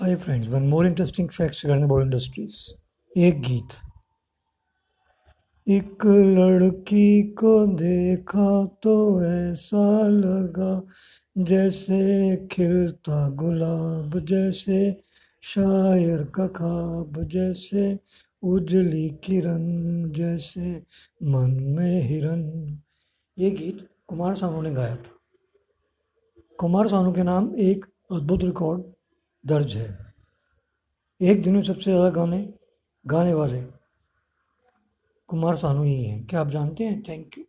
Hi friends one more interesting facts regarding Bollywood industries एक गीत। एक लड़की को देखा तो ऐसा लगा जैसे खिलता गुलाब, जैसे शायर का खाब, जैसे उजली किरण, जैसे मन में हिरन। ये गीत कुमार सानू ने गाया था। कुमार सानू के नाम एक अद्भुत रिकॉर्ड दर्ज है। एक दिन में सबसे ज़्यादा गाने गाने वाले कुमार सानू ही हैं। क्या आप जानते हैं? Thank you